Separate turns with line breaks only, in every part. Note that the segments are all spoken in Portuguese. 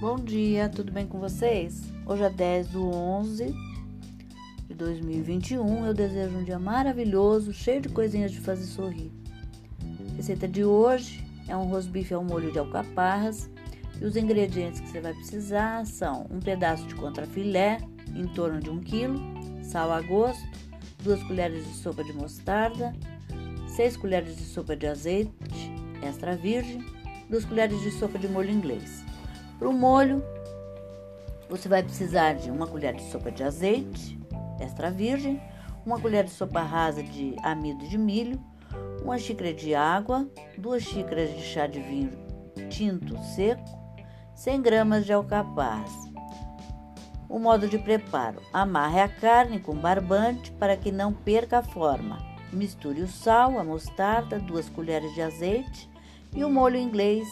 Bom dia, tudo bem com vocês? Hoje é 10 do 11 de 2021. Eu desejo um dia maravilhoso, cheio de coisinhas de fazer sorrir. A receita de hoje é um rosbife ao molho de alcaparras e os ingredientes que você vai precisar são um pedaço de contrafilé, em torno de 1 kg, sal a gosto, 2 colheres de sopa de mostarda, 6 colheres de sopa de azeite extra virgem, 2 colheres de sopa de molho inglês. Para o molho, você vai precisar de uma colher de sopa de azeite extra virgem, uma colher de sopa rasa de amido de milho, uma xícara de água, duas xícaras de chá de vinho tinto seco, 100 gramas de alcaparras. O modo de preparo: amarre a carne com barbante para que não perca a forma. Misture o sal, a mostarda, duas colheres de azeite e o molho inglês.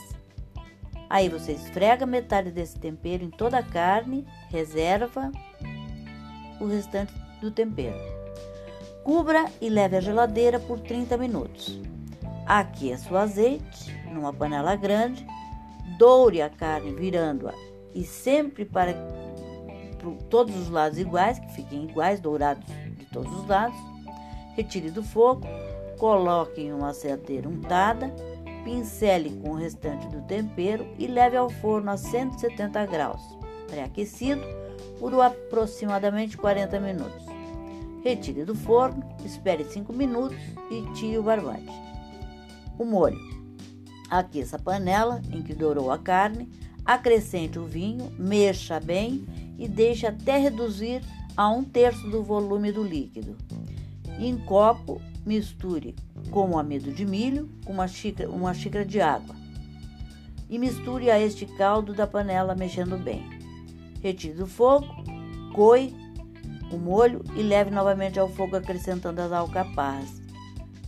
Aí você esfrega metade desse tempero em toda a carne, reserva o restante do tempero. Cubra e leve à geladeira por 30 minutos. Aqueça o azeite numa panela grande, doure a carne virando-a e sempre para todos os lados iguais, que fiquem iguais, dourados de todos os lados. Retire do fogo, coloque em uma assadeira untada pincele com o restante do tempero e leve ao forno a 170 graus, pré-aquecido, por aproximadamente 40 minutos. Retire do forno, espere 5 minutos e tire o barbante. O molho. Aqueça a panela em que dourou a carne, acrescente o vinho, mexa bem e deixe até reduzir a um terço do volume do líquido. Em copo, misture com o amido de milho com uma xícara, uma xícara de água e misture a este caldo da panela mexendo bem. Retire do fogo, coe o molho e leve novamente ao fogo acrescentando as alcaparras.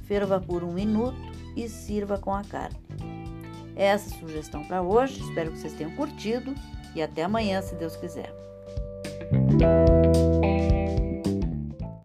Ferva por um minuto e sirva com a carne. Essa é a sugestão para hoje. Espero que vocês tenham curtido e até amanhã, se Deus quiser.